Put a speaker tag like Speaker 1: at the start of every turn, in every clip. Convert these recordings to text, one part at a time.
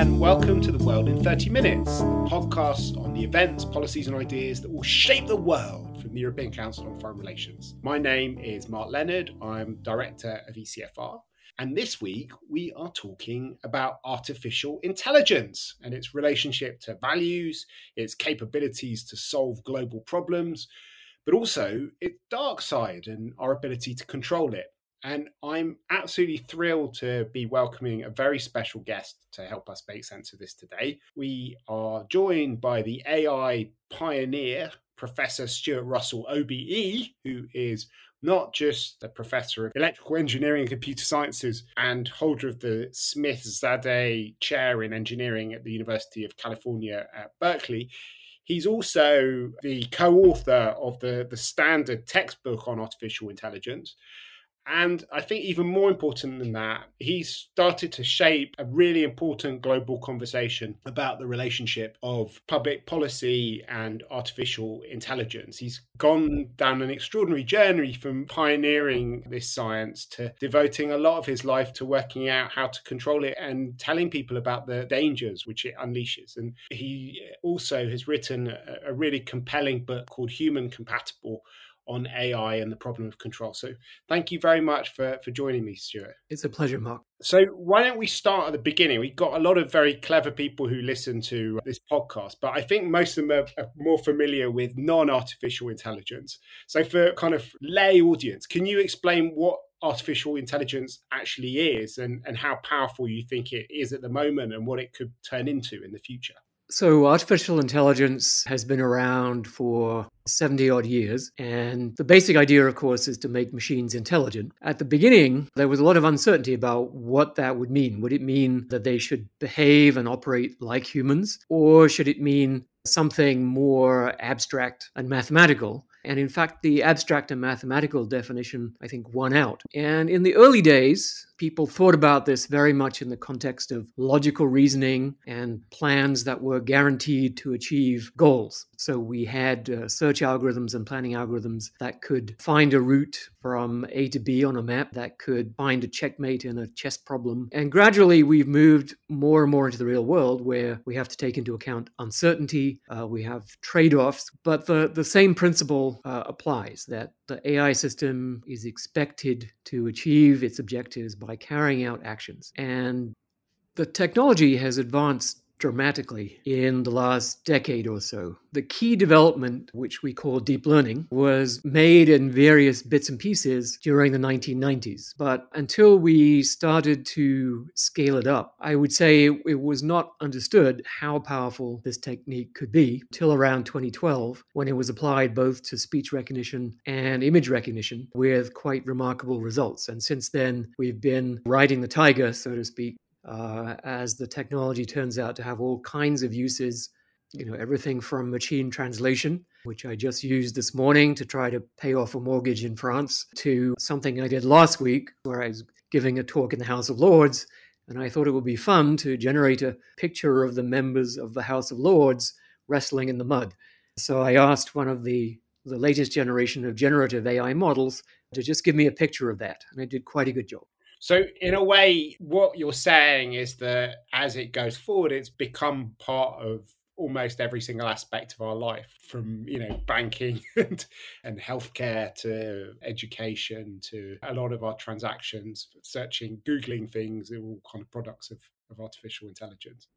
Speaker 1: and welcome to The World in 30 Minutes, the podcast on the events, policies, and ideas that will shape the world from the European Council on Foreign Relations. My name is Mark Leonard, I'm Director of ECFR. And this week, we are talking about artificial intelligence and its relationship to values, its capabilities to solve global problems, but also its dark side and our ability to control it. And I'm absolutely thrilled to be welcoming a very special guest to help us make sense of this today. We are joined by the AI pioneer, Professor Stuart Russell, OBE, who is not just a professor of electrical engineering and computer sciences and holder of the Smith Zadeh Chair in Engineering at the University of California at Berkeley. He's also the co author of the, the standard textbook on artificial intelligence and I think even more important than that, he's started to shape a really important global conversation about the relationship of public policy and artificial intelligence. He's gone down an extraordinary journey from pioneering this science to devoting a lot of his life to working out how to control it and telling people about the dangers which it unleashes. And he also has written a, really compelling book called Human Compatible on AI and the problem of control. So thank you very much for, for joining me, Stuart.
Speaker 2: It's a pleasure, Mark.
Speaker 1: So why don't we start at the beginning? We've got a lot of very clever people who listen to this podcast, but I think most of them are, are more familiar with non-artificial intelligence. So for kind of lay audience, can you explain what artificial intelligence actually is and, and how powerful you think it is at the moment and what it could turn into in the future?
Speaker 2: So, artificial intelligence has been around for 70 odd years. And the basic idea, of course, is to make machines intelligent. At the beginning, there was a lot of uncertainty about what that would mean. Would it mean that they should behave and operate like humans? Or should it mean something more abstract and mathematical? And in fact, the abstract and mathematical definition, I think, won out. And in the early days, people thought about this very much in the context of logical reasoning and plans that were guaranteed to achieve goals. So we had uh, search algorithms and planning algorithms that could find a route from A to B on a map, that could find a checkmate in a chess problem. And gradually, we've moved more and more into the real world where we have to take into account uncertainty, uh, we have trade offs, but the, the same principle uh, applies that the AI system is expected to achieve its objectives by carrying out actions. And the technology has advanced dramatically in the last decade or so. The key development, which we call deep learning, was made in various bits and pieces during the 1990s. But until we started to scale it up, I would say it was not understood how powerful this technique could be till around 2012 when it was applied both to speech recognition and image recognition with quite remarkable results. And since then, we've been riding the tiger, so to speak, uh, as the technology turns out to have all kinds of uses. You know, everything from machine translation, which I just used this morning to try to pay off a mortgage in France, to something I did last week where I was giving a talk in the House of Lords. And I thought it would be fun to generate a picture of the members of the House of Lords wrestling in the mud. So I asked one of the, the latest generation of generative AI models to just give me a picture of that. And I did quite a good job.
Speaker 1: So, in a way, what you're saying is that as it goes forward, it's become part of almost every single aspect of our life from you know banking and, and healthcare to education to a lot of our transactions searching googling things they're all kind of products of, of artificial intelligence.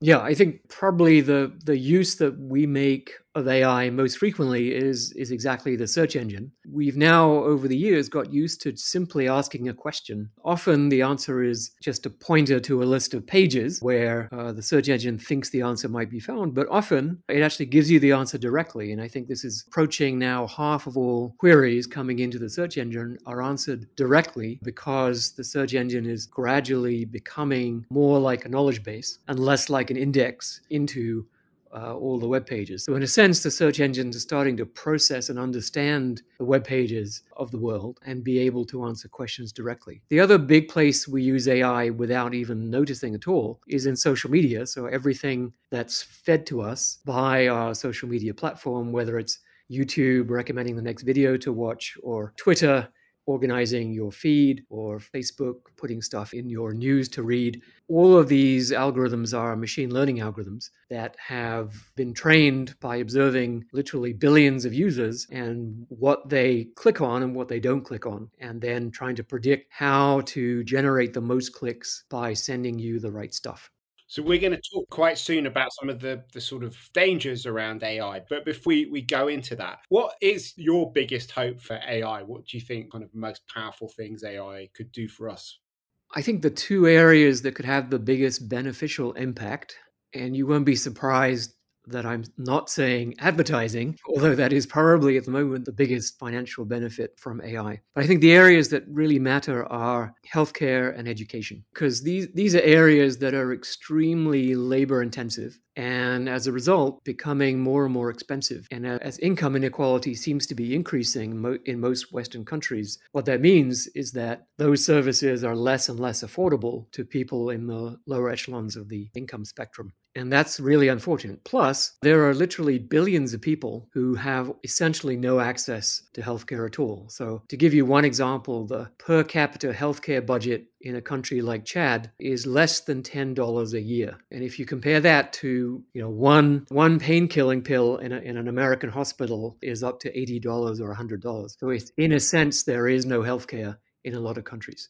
Speaker 2: Yeah, I think probably the the use that we make of AI most frequently is is exactly the search engine. We've now over the years got used to simply asking a question. Often the answer is just a pointer to a list of pages where uh, the search engine thinks the answer might be found, but often it actually gives you the answer directly. And I think this is approaching now half of all queries coming into the search engine are answered directly because the search engine is gradually becoming more like a knowledge base and less like like an index into uh, all the web pages. So, in a sense, the search engines are starting to process and understand the web pages of the world and be able to answer questions directly. The other big place we use AI without even noticing at all is in social media. So, everything that's fed to us by our social media platform, whether it's YouTube recommending the next video to watch, or Twitter organizing your feed or Facebook putting stuff in your news to read. All of these algorithms are machine learning algorithms that have been trained by observing literally billions of users and what they click on and what they don't click on, and then trying to predict how to generate the most clicks by sending you the right stuff.
Speaker 1: So we're going to talk quite soon about some of the, the sort of dangers around AI. But before we, we go into that, what is your biggest hope for AI? What do you think kind of most powerful things AI could do for us?
Speaker 2: I think the two areas that could have the biggest beneficial impact, and you won't be surprised that I'm not saying advertising, although that is probably at the moment the biggest financial benefit from AI. But I think the areas that really matter are healthcare and education, because these, these are areas that are extremely labor intensive and as a result, becoming more and more expensive. And as income inequality seems to be increasing in most Western countries, what that means is that those services are less and less affordable to people in the lower echelons of the income spectrum. And that's really unfortunate. Plus, there are literally billions of people who have essentially no access to healthcare at all. So, to give you one example, the per capita healthcare budget in a country like Chad is less than $10 a year. And if you compare that to, you know, one one pain-killing pill in, a, in an American hospital is up to $80 or $100. So in a sense there is no healthcare in a lot of countries.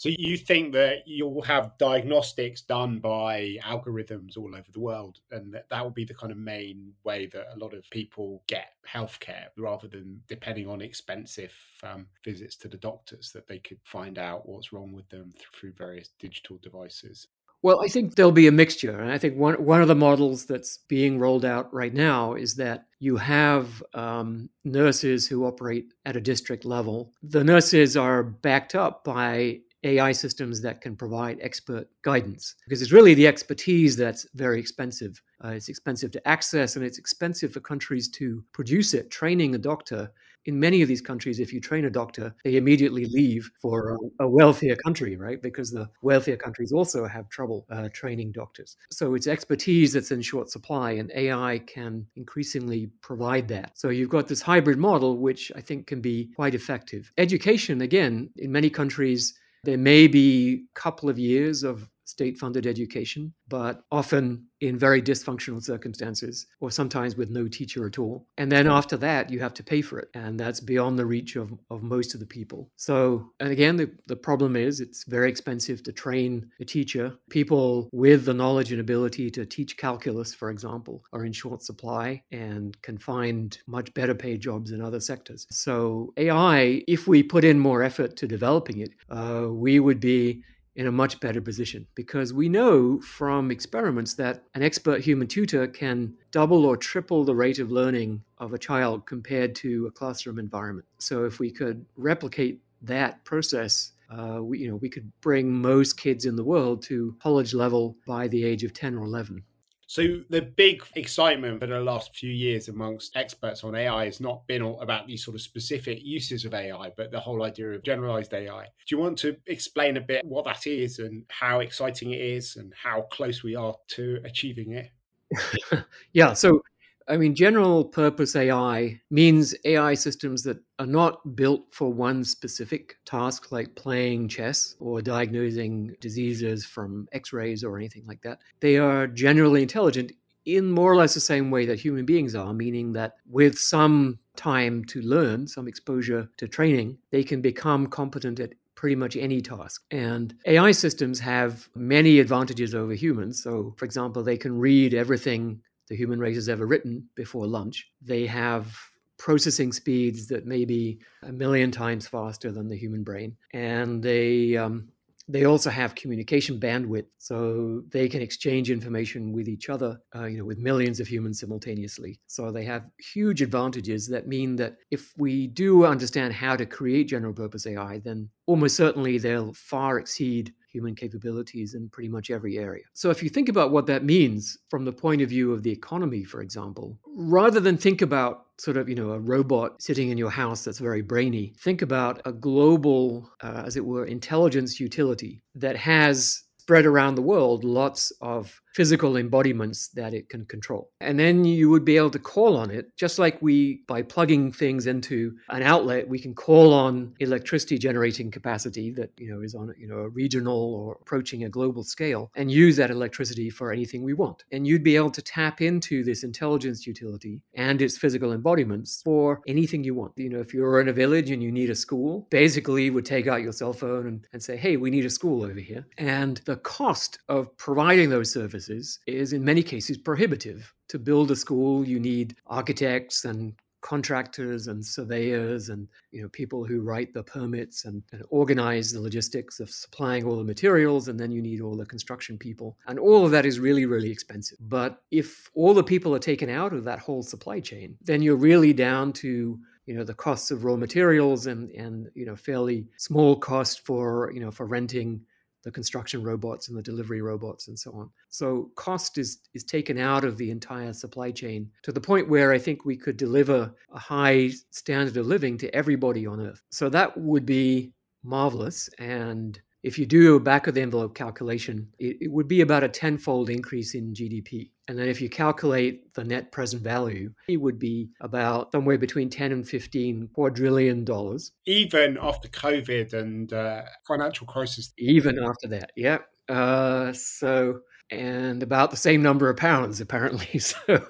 Speaker 1: So you think that you'll have diagnostics done by algorithms all over the world, and that that will be the kind of main way that a lot of people get healthcare, rather than depending on expensive um, visits to the doctors, that they could find out what's wrong with them through various digital devices.
Speaker 2: Well, I think there'll be a mixture. And I think one, one of the models that's being rolled out right now is that you have um, nurses who operate at a district level. The nurses are backed up by AI systems that can provide expert guidance because it's really the expertise that's very expensive. Uh, it's expensive to access and it's expensive for countries to produce it. Training a doctor in many of these countries, if you train a doctor, they immediately leave for a, a wealthier country, right? Because the wealthier countries also have trouble uh, training doctors. So it's expertise that's in short supply, and AI can increasingly provide that. So you've got this hybrid model, which I think can be quite effective. Education, again, in many countries, there may be a couple of years of state funded education, but often in very dysfunctional circumstances, or sometimes with no teacher at all. And then after that, you have to pay for it. And that's beyond the reach of, of most of the people. So, and again, the, the problem is it's very expensive to train a teacher. People with the knowledge and ability to teach calculus, for example, are in short supply and can find much better paid jobs in other sectors. So, AI, if we put in more effort to developing it, uh, we would be in a much better position because we know from experiments that an expert human tutor can double or triple the rate of learning of a child compared to a classroom environment. So if we could replicate that process, uh, we, you know, we could bring most kids in the world to college level by the age of 10 or 11.
Speaker 1: So the big excitement for the last few years amongst experts on AI has not been about these sort of specific uses of AI, but the whole idea of generalized AI. Do you want to explain a bit what that is and how exciting it is and how close we are to achieving it?
Speaker 2: yeah, so I mean, general purpose AI means AI systems that are not built for one specific task, like playing chess or diagnosing diseases from x rays or anything like that. They are generally intelligent in more or less the same way that human beings are, meaning that with some time to learn, some exposure to training, they can become competent at pretty much any task. And AI systems have many advantages over humans. So, for example, they can read everything the human race has ever written before lunch. They have processing speeds that may be a million times faster than the human brain, and they um, they also have communication bandwidth, so they can exchange information with each other, uh, you know, with millions of humans simultaneously. So they have huge advantages that mean that if we do understand how to create general purpose AI, then almost certainly they'll far exceed human capabilities in pretty much every area. So, if you think about what that means from the point of view of the economy, for example, rather than think about sort of, you know, a robot sitting in your house that's very brainy, think about a global, uh, as it were, intelligence utility that has spread around the world lots of physical embodiments that it can control. And then you would be able to call on it, just like we, by plugging things into an outlet, we can call on electricity generating capacity that, you know, is on, you know, a regional or approaching a global scale and use that electricity for anything we want. And you'd be able to tap into this intelligence utility and its physical embodiments for anything you want. You know, if you're in a village and you need a school, basically you would take out your cell phone and, and say, hey, we need a school over here. And the cost of providing those services is in many cases prohibitive. To build a school, you need architects and contractors and surveyors and you know people who write the permits and, and, organize the logistics of supplying all the materials and then you need all the construction people and all of that is really really expensive but if all the people are taken out of that whole supply chain then you're really down to you know the costs of raw materials and and you know fairly small cost for you know for renting the construction robots and the delivery robots and so on. So cost is is taken out of the entire supply chain to the point where I think we could deliver a high standard of living to everybody on earth. So that would be marvelous and if you do a back of the envelope calculation, it, it, would be about a tenfold increase in GDP. And then if you calculate the net present value, it would be about somewhere between 10 and 15 quadrillion dollars.
Speaker 1: Even after COVID and uh, financial crisis.
Speaker 2: Even after that, yeah. Uh, so, and about the same number of pounds, apparently. So,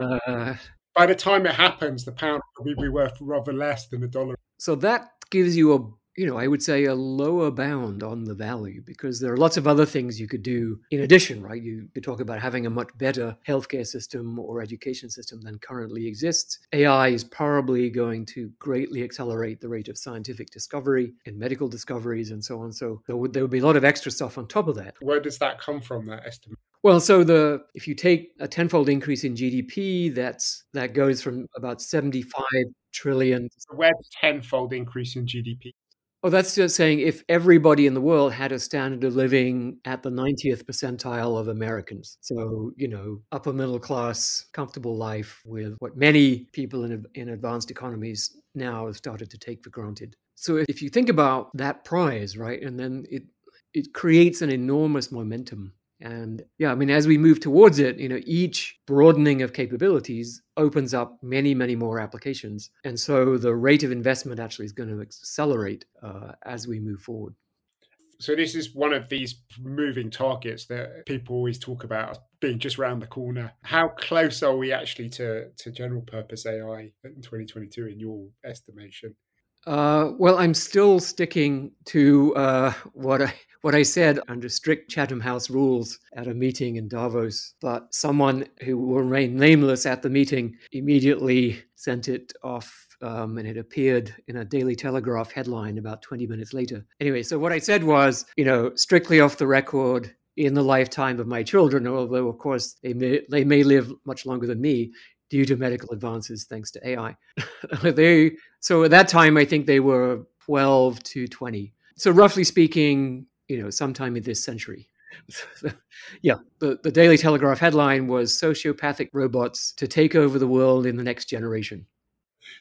Speaker 1: uh, by the time it happens, the pound will be worth rather less than a dollar.
Speaker 2: So that gives you a you know, I would say a lower bound on the value because there are lots of other things you could do in addition, right? You could talk about having a much better healthcare system or education system than currently exists. AI is probably going to greatly accelerate the rate of scientific discovery and medical discoveries and so on. So there would, there would be a lot of extra stuff on top of that.
Speaker 1: Where does that come from, that estimate?
Speaker 2: Well, so the if you take a tenfold increase in GDP, that's that goes from about 75 trillion.
Speaker 1: So where tenfold increase in GDP
Speaker 2: Oh, that's just saying if everybody in the world had a standard of living at the 90th percentile of Americans. So, you know, upper middle class, comfortable life with what many people in, in advanced economies now have started to take for granted. So, if you think about that prize, right, and then it, it creates an enormous momentum and yeah, I mean, as we move towards it, you know, each broadening of capabilities opens up many, many more applications. And so the rate of investment actually is going to accelerate uh, as we move forward.
Speaker 1: So this is one of these moving targets that people always talk about being just around the corner. How close are we actually to, to general purpose AI in 2022 in your estimation?
Speaker 2: Uh, well, I'm still sticking to uh, what I what I said under strict Chatham House rules at a meeting in Davos. But someone who will remain nameless at the meeting immediately sent it off. Um, and it appeared in a Daily Telegraph headline about 20 minutes later. Anyway, so what I said was, you know, strictly off the record, in the lifetime of my children, although of course they may, they may live much longer than me due to medical advances thanks to AI. they so at that time I think they were 12 to 20. So roughly speaking, you know, sometime in this century. yeah, the, the Daily Telegraph headline was Sociopathic Robots to Take Over the World in the Next Generation.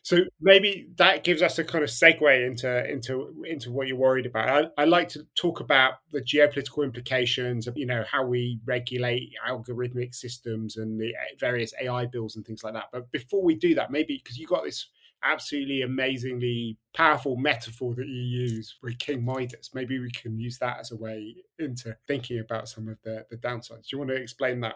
Speaker 1: So maybe that gives us a kind of segue into into into what you're worried about. I, I like to talk about the geopolitical implications of you know how we regulate algorithmic systems and the eh, various AI bills and things like that. But before we do that, maybe because you got this absolutely amazingly powerful metaphor that you use with King Midas. Maybe we can use that as a way into thinking about some of the, the downsides. Do you want to explain that?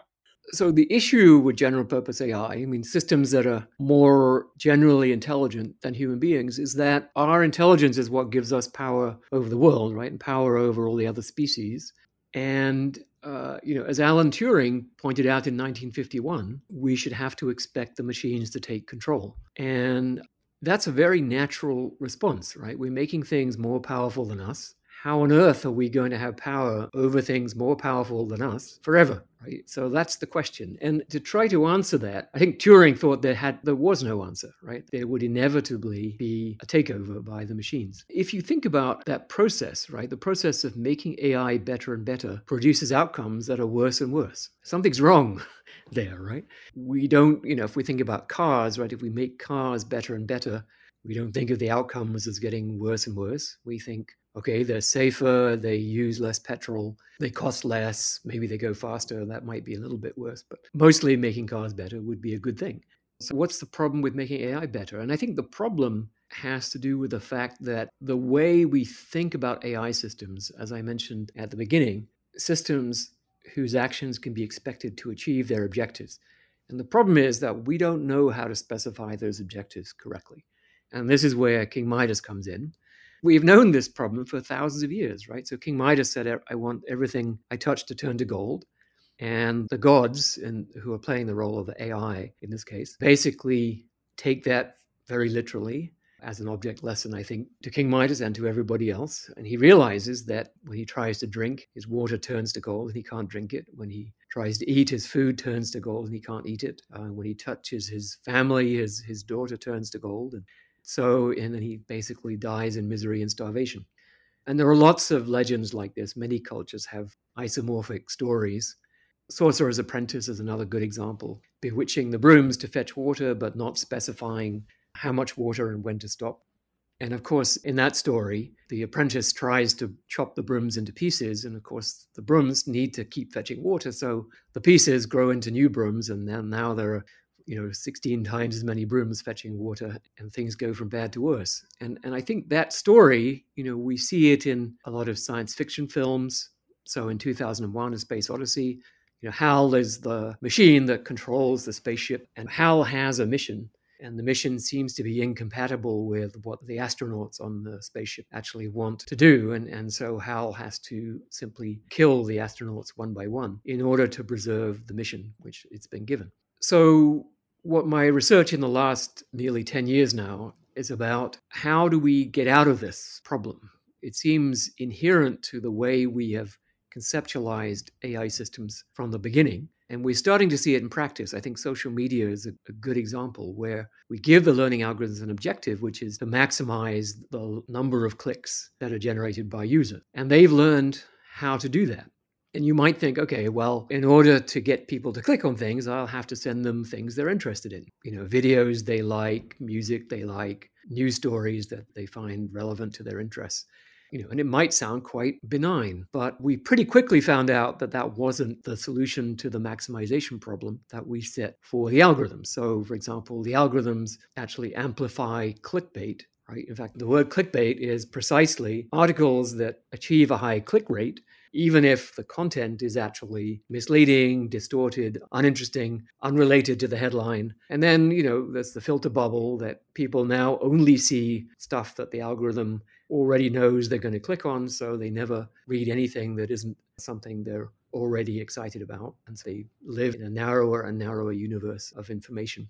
Speaker 2: So, the issue with general purpose AI, I mean, systems that are more generally intelligent than human beings, is that our intelligence is what gives us power over the world, right? And power over all the other species. And uh, you know, as Alan Turing pointed out in 1951, we should have to expect the machines to take control. And that's a very natural response, right? We're making things more powerful than us. How on earth are we going to have power over things more powerful than us forever? Right? So that's the question. And to try to answer that, I think Turing thought there had there was no answer, right? There would inevitably be a takeover by the machines. If you think about that process, right, the process of making AI better and better produces outcomes that are worse and worse. Something's wrong there, right? We don't, you know, if we think about cars, right, if we make cars better and better, we don't think of the outcomes as getting worse and worse. We think, Okay, they're safer, they use less petrol, they cost less, maybe they go faster. That might be a little bit worse, but mostly making cars better would be a good thing. So, what's the problem with making AI better? And I think the problem has to do with the fact that the way we think about AI systems, as I mentioned at the beginning, systems whose actions can be expected to achieve their objectives. And the problem is that we don't know how to specify those objectives correctly. And this is where King Midas comes in. We've known this problem for thousands of years, right? So King Midas said, I want everything I touch to turn to gold. And the gods, who are playing the role of the AI in this case, basically take that very literally as an object lesson, I think, to King Midas and to everybody else. And he realizes that when he tries to drink, his water turns to gold and he can't drink it. When he tries to eat, his food turns to gold and he can't eat it. Uh, when he touches his family, his, his daughter turns to gold. And so, and then he basically dies in misery and starvation. And there are lots of legends like this. Many cultures have isomorphic stories. Sorcerer's Apprentice is another good example, bewitching the brooms to fetch water, but not specifying how much water and when to stop. And of course, in that story, the apprentice tries to chop the brooms into pieces. And of course, the brooms need to keep fetching water. So the pieces grow into new brooms. And then now there are, you know, 16 times as many brooms fetching water. And things go from bad to worse. And, and I think that story, you know, we see it in a lot of science fiction films. So in 2001, A Space Odyssey, you know, Hal is the machine that controls the spaceship. And Hal has a mission and the mission seems to be incompatible with what the astronauts on the spaceship actually want to do. And, and so Hal has to simply kill the astronauts one by one in order to preserve the mission which it's been given. So, what my research in the last nearly 10 years now is about how do we get out of this problem? It seems inherent to the way we have conceptualized AI systems from the beginning and we're starting to see it in practice. I think social media is a, a, good example where we give the learning algorithms an objective, which is to maximize the number of clicks that are generated by users. And they've learned how to do that. And you might think, okay, well, in order to get people to click on things, I'll have to send them things they're interested in. You know, videos they like, music they like, news stories that they find relevant to their interests you know, and it might sound quite benign, but we pretty quickly found out that that wasn't the solution to the maximization problem that we set for the algorithms. So, for example, the algorithms actually amplify clickbait right? In fact, the word clickbait is precisely articles that achieve a high click rate, even if the content is actually misleading, distorted, uninteresting, unrelated to the headline. And then, you know, there's the filter bubble that people now only see stuff that the algorithm already knows they're going to click on, so they never read anything that isn't something they're already excited about. And so they live in a narrower and narrower universe of information.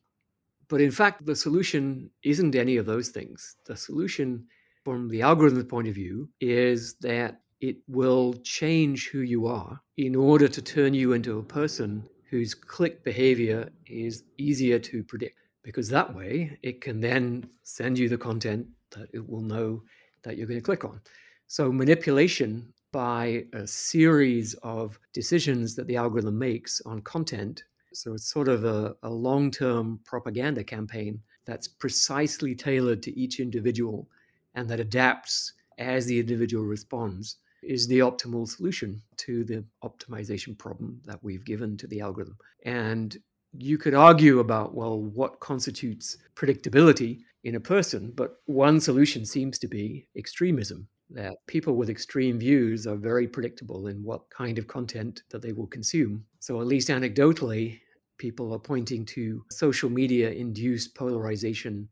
Speaker 2: But in fact, the solution isn't any of those things. The solution, from the algorithm's point of view, is that it will change who you are in order to turn you into a person whose click behavior is easier to predict. Because that way, it can then send you the content that it will know that you're going to click on. So, manipulation by a series of decisions that the algorithm makes on content. So, it's sort of a, a long term propaganda campaign that's precisely tailored to each individual and that adapts as the individual responds is the optimal solution to the optimization problem that we've given to the algorithm. And you could argue about, well, what constitutes predictability in a person, but one solution seems to be extremism that people with extreme views are very predictable in what kind of content that they will consume. So, at least anecdotally, people are pointing to social media induced polarization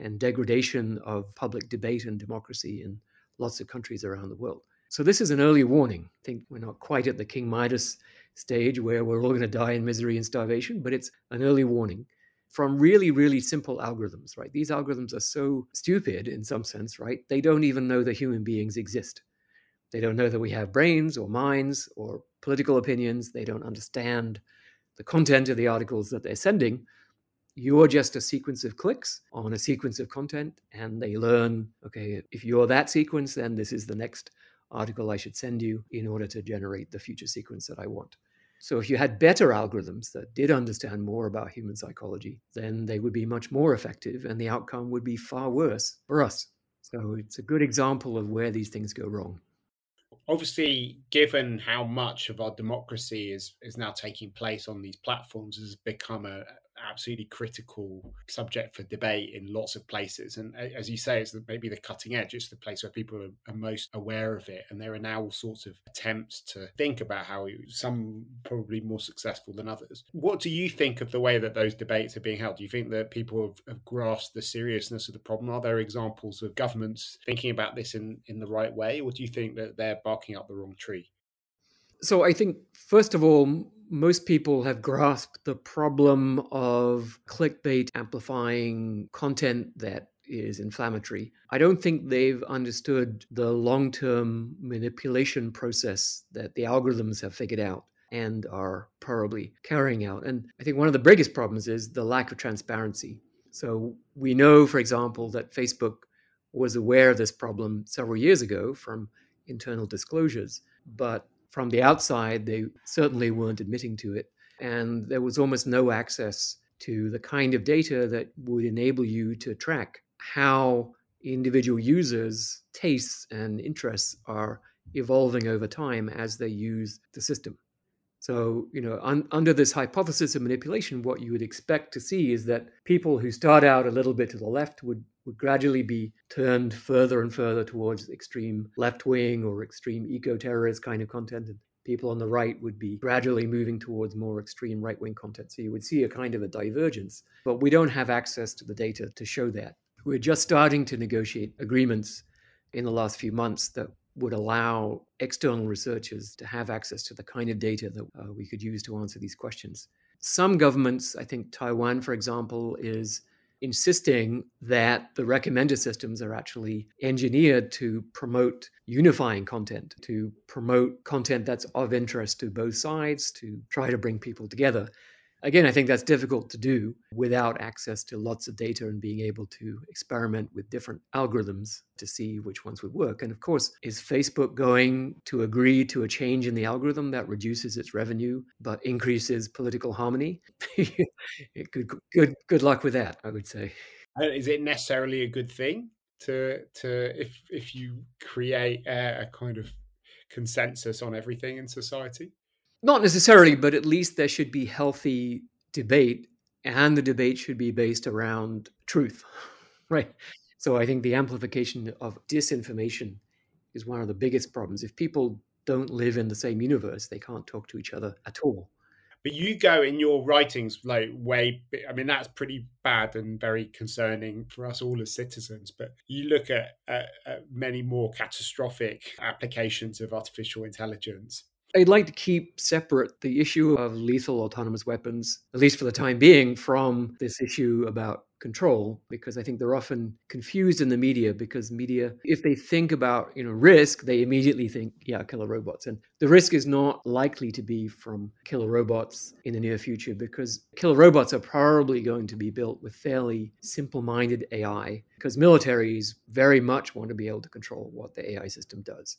Speaker 2: and degradation of public debate and democracy in lots of countries around the world. So, this is an early warning. I think we're not quite at the King Midas stage where we're all going to die in misery and starvation, but it's an early warning from really, really simple algorithms, right? These algorithms are so stupid in some sense, right? They don't even know that human beings exist. They don't know that we have brains or minds or political opinions. They don't understand the content of the articles that they're sending. You're just a sequence of clicks on a sequence of content, and they learn okay, if you're that sequence, then this is the next article I should send you in order to generate the future sequence that I want. So if you had better algorithms that did understand more about human psychology, then they would be much more effective and the outcome would be far worse for us. So it's a good example of where these things go wrong
Speaker 1: obviously given how much of our democracy is is now taking place on these platforms has become a absolutely critical subject for debate in lots of places. And as you say it's maybe the cutting edge. It's the place where people are, are most aware of it. And there are now all sorts of attempts to think about how some probably more successful than others. What do you think of the way that those debates are being held? Do you think that people have, have grasped the seriousness of the problem? Are there examples of governments thinking about this in in the right way? Or do you think that they're barking up the wrong tree?
Speaker 2: So I think, first of all, most people have grasped the problem of clickbait amplifying content that is inflammatory. I don't think they've understood the long term manipulation process that the algorithms have figured out and are probably carrying out. And I think one of the biggest problems is the lack of transparency. So we know, for example, that Facebook was aware of this problem several years ago from internal disclosures, but from the outside, they certainly weren't admitting to it. And there was almost no access to the kind of data that would enable you to track how individual users' tastes and interests are evolving over time as they use the system. So, you know, un- under this hypothesis of manipulation, what you would expect to see is that people who start out a little bit to the left would would gradually be turned further and further towards extreme left wing or extreme eco terrorist kind of content. And people on the right would be gradually moving towards more extreme right wing content. So you would see a kind of a divergence. But we don't have access to the data to show that. We're just starting to negotiate agreements in the last few months that would allow external researchers to have access to the kind of data that uh, we could use to answer these questions. Some governments, I think Taiwan, for example, is insisting that the recommender systems are actually engineered to promote unifying content, to promote content that's of interest to both sides, to try to bring people together. Again, I think that's difficult to do without access to lots of data and being able to experiment with different algorithms to see which ones would work. And of course, is Facebook going to agree to a change in the algorithm that reduces its revenue but increases political harmony? good, good, good luck with that, I would say.
Speaker 1: Uh, is it necessarily a good thing to to if if you create a, a kind of consensus on everything in society?
Speaker 2: Not necessarily, but at least there should be healthy debate, and the debate should be based around truth, right? So I think the amplification of disinformation is one of the biggest problems. If people don't live in the same universe, they can't talk to each other at all.
Speaker 1: But you go in your writings like way. I mean, that's pretty bad and very concerning for us all as citizens. But you look at, at, at many more catastrophic applications of artificial intelligence
Speaker 2: I'd like to keep separate the issue of lethal autonomous weapons, at least for the time being, from this issue about control, because I think they're often confused in the media because media, if they think about you know risk, they immediately think, yeah, killer robots. And the risk is not likely to be from killer robots in the near future because killer robots are probably going to be built with fairly simple-minded AI because militaries very much want to be able to control what the AI system does.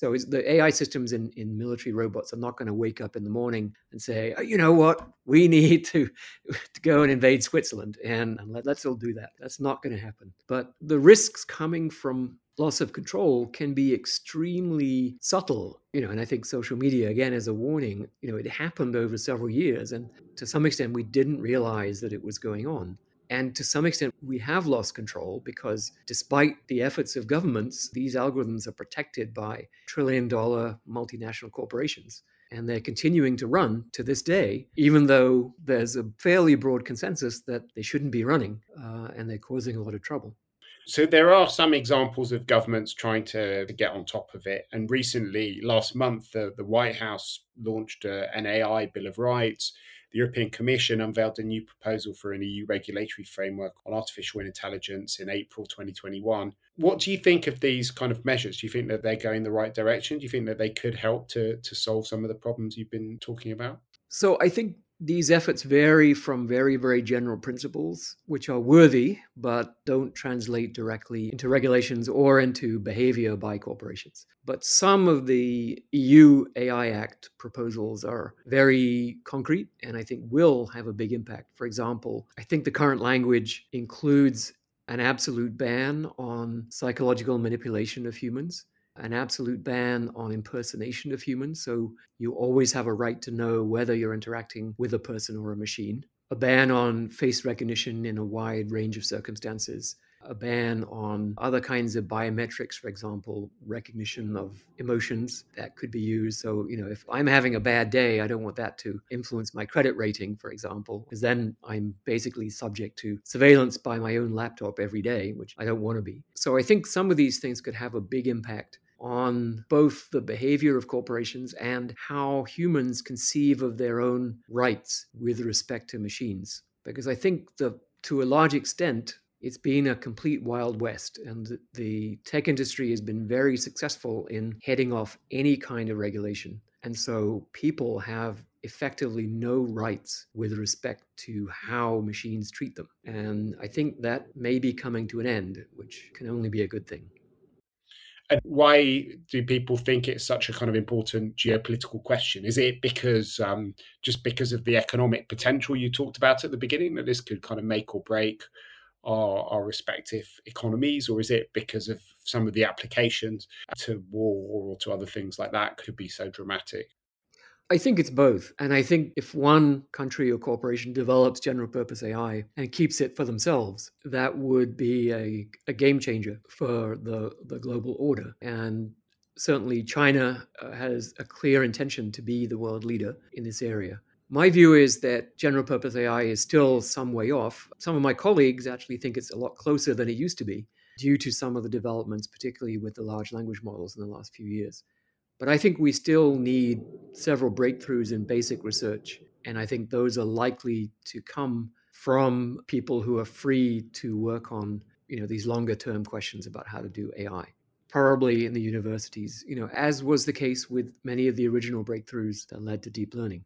Speaker 2: So the AI systems in, in military robots are not going to wake up in the morning and say, oh, you know what, we need to, to go and invade Switzerland and, and let, let's all do that. That's not going to happen. But the risks coming from loss of control can be extremely subtle you know and i think social media again is a warning you know it happened over several years and to some extent we didn't realize that it was going on and to some extent, we have lost control because despite the efforts of governments, these algorithms are protected by trillion dollar multinational corporations. And they're continuing to run to this day, even though there's a fairly broad consensus that they shouldn't be running uh, and they're causing a lot of trouble.
Speaker 1: So there are some examples of governments trying to, to get on top of it. And recently, last month, the, the White House launched uh, an AI Bill of Rights the European Commission unveiled a new proposal for an EU regulatory framework on artificial intelligence in April 2021. What do you think of these kind of measures? Do you think that they're going the right direction? Do you think that they could help to, to solve some of the problems you've been talking about?
Speaker 2: So I think these efforts vary from very, very general principles, which are worthy, but don't translate directly into regulations or into behavior by corporations. But some of the EU AI Act proposals are very concrete and I think will have a big impact. For example, I think the current language includes an absolute ban on psychological manipulation of humans, an absolute ban on impersonation of humans. So you always have a right to know whether you're interacting with a person or a machine, a ban on face recognition in a wide range of circumstances, a ban on other kinds of biometrics, for example, recognition of emotions that could be used. So, you know, if I'm having a bad day, I don't want that to influence my credit rating, for example, because then I'm basically subject to surveillance by my own laptop every day, which I don't want to be. So I think some of these things could have a big impact on both the behavior of corporations and how humans conceive of their own rights with respect to machines. Because I think the to a large extent, it's been a complete wild west and the tech industry has been very successful in heading off any kind of regulation. And so people have effectively no rights with respect to how machines treat them. And i think that may be coming to an end which can only be a good thing
Speaker 1: and why do people think it's such a kind of important geopolitical question? Is it because um, just because of the economic potential you talked about at the beginning that this could kind of make or break our, our respective economies, or is it because of some of the applications to war or to other things like that could be so dramatic?
Speaker 2: I think it's both. And I think if one country or corporation develops general purpose AI and keeps it for themselves, that would be a, a game changer for the, the global order. And certainly China uh, has a clear intention to be the world leader in this area. My view is that general purpose AI is still some way off. Some of my colleagues actually think it's a lot closer than it used to be due to some of the developments, particularly with the large language models in the last few years. But I think we still need several breakthroughs in basic research. And I think those are likely to come from people who are free to work on you know, these longer term questions about how to do AI probably in the universities, you know, as was the case with many of the original breakthroughs that led to deep learning.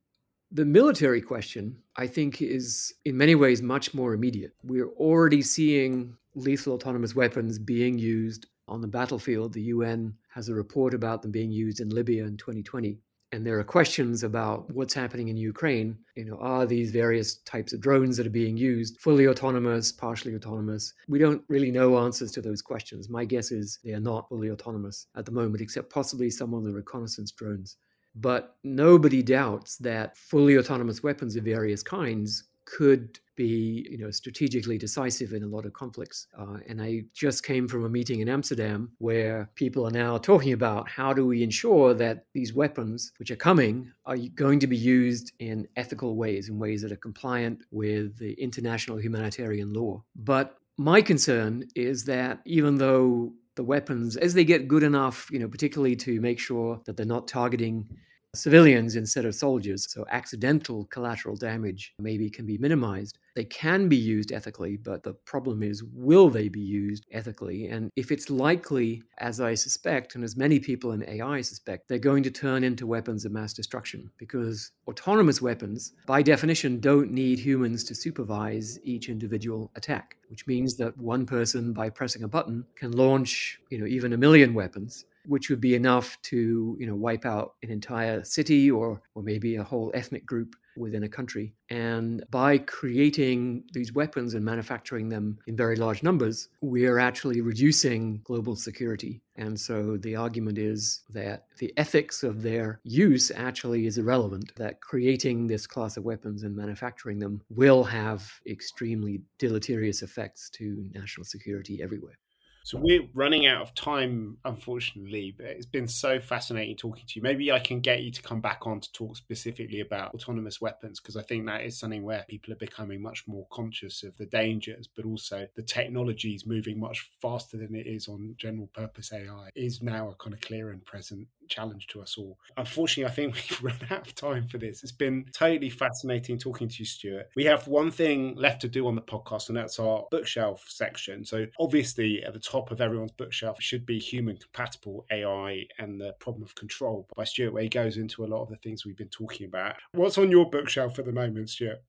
Speaker 2: The military question, I think, is in many ways much more immediate. We're already seeing lethal autonomous weapons being used on the battlefield. The UN has a report about them being used in Libya in 2020. And there are questions about what's happening in Ukraine. You know, are these various types of drones that are being used fully autonomous, partially autonomous? We don't really know answers to those questions. My guess is they are not fully autonomous at the moment, except possibly some of the reconnaissance drones. But nobody doubts that fully autonomous weapons of various kinds could be you know strategically decisive in a lot of conflicts uh, and i just came from a meeting in amsterdam where people are now talking about how do we ensure that these weapons which are coming are going to be used in ethical ways in ways that are compliant with the international humanitarian law. But my concern is that even though the weapons as they get good enough, you know, particularly to make sure that they're not targeting civilians instead of soldiers. So accidental collateral damage maybe can be minimized. They can be used ethically, but the problem is will they be used ethically? And if it's likely, as I suspect, and as many people in AI suspect, they're going to turn into weapons of mass destruction because autonomous weapons, by definition, don't need humans to supervise each individual attack, which means that one person, by pressing a button, can launch, you know, even a million weapons which would be enough to you know wipe out an entire city or or maybe a whole ethnic group within a country. And by creating these weapons and manufacturing them in very large numbers we're actually reducing global security. And so the argument is that the ethics of their use actually is irrelevant that creating this class of weapons and manufacturing them will have extremely deleterious effects to national security everywhere
Speaker 1: so we're running out of time, unfortunately, but it's been so fascinating talking to you. Maybe I can get you to come back on to talk specifically about autonomous weapons, because I think that is something where people are becoming much more conscious of the dangers, but also the technology is moving much faster than it is on general purpose AI is now a kind of clear and present challenge to us all. Unfortunately, I think we've run out of time for this. It's been totally fascinating talking to you, Stuart. We have one thing left to do on the podcast, and that's our bookshelf section. So, obviously, at the top of everyone's bookshelf should be human compatible AI and the problem of control by Stuart, where he goes into a lot of the things we've been talking about. What's on your bookshelf at the moment, Stuart?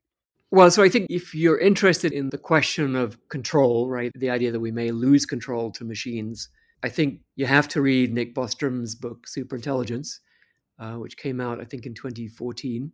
Speaker 2: Well, so I think if you're interested in the question of control, right, the idea that we may lose control to machines, I think you have to read Nick Bostrom's book, Superintelligence, uh, which came out, I think, in 2014.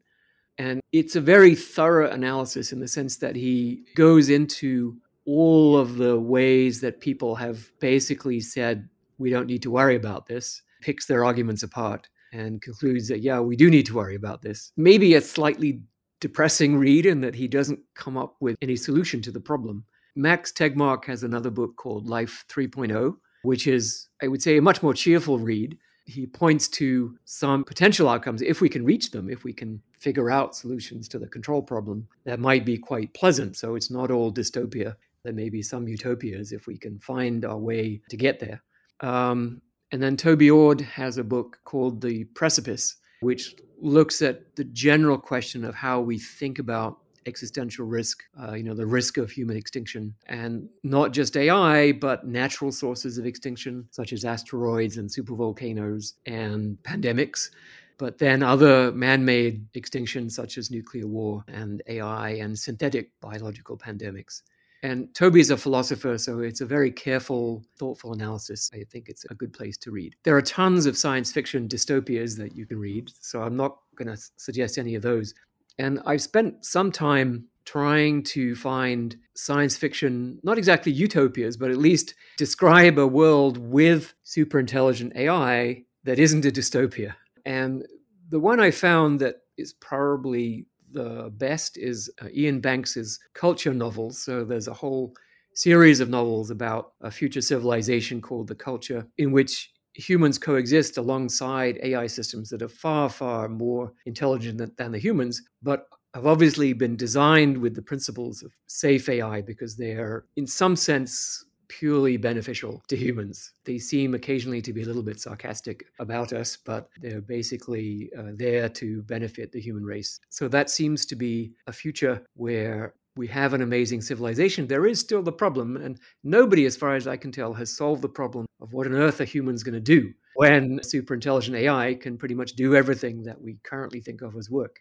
Speaker 2: And it's a very thorough analysis in the sense that he goes into all of the ways that people have basically said we don't need to worry about this, picks their arguments apart and concludes that, yeah, we do need to worry about this. Maybe a slightly depressing read in that he doesn't come up with any solution to the problem. Max Tegmark has another book called Life 3.0, which is, I would say, a much more cheerful read. He points to some potential outcomes if we can reach them, if we can figure out solutions to the control problem that might be quite pleasant. So it's not all dystopia. There may be some utopias if we can find our way to get there. Um, and then Toby Ord has a book called The Precipice, which looks at the general question of how we think about existential risk, uh, you know, the risk of human extinction, and not just AI, but natural sources of extinction, such as asteroids and supervolcanoes and pandemics. But then other man made extinctions, such as nuclear war and AI and synthetic biological pandemics. And Toby is a philosopher, so it's a very careful, thoughtful analysis. I think it's a good place to read. There are tons of science fiction dystopias that you can read, so I'm not going to suggest any of those. And I've spent some time trying to find science fiction, not exactly utopias, but at least describe a world with super intelligent AI that isn't a dystopia. And the one I found that is probably the best is uh, Iain Banks's culture novels. So there's a whole series of novels about a future civilization called The Culture, in which humans coexist alongside AI systems that are far, far more intelligent than the humans, but have obviously been designed with the principles of safe AI because they are, in some sense, purely beneficial to humans. They seem occasionally to be a little bit sarcastic about us, but they're basically uh, there to benefit the human race. So that seems to be a future where we have an amazing civilization. There is still the problem, and nobody, as far as I can tell, has solved the problem of what on earth are human's going to do when super intelligent AI can pretty much do everything that we currently think of as work.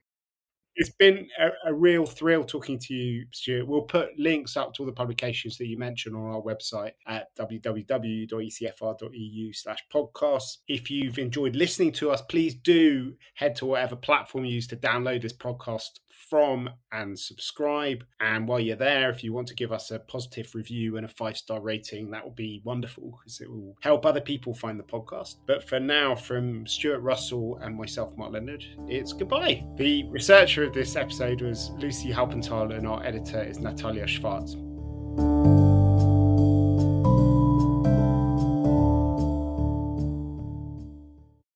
Speaker 1: It's been a, a, real thrill talking to you, Stuart. We'll put links up to all the publications that you mentioned on our website at www.ecfr.eu slash podcasts. If you've enjoyed listening to us, please do head to whatever platform you use to download this podcast from and subscribe. And while you're there, if you want to give us a positive review and a five star rating, that will be wonderful because it will help other people find the podcast. But for now, from Stuart Russell and myself, Mark Leonard, it's goodbye. The researcher of this episode was Lucy Halpenthal, and our editor is Natalia Schwartz.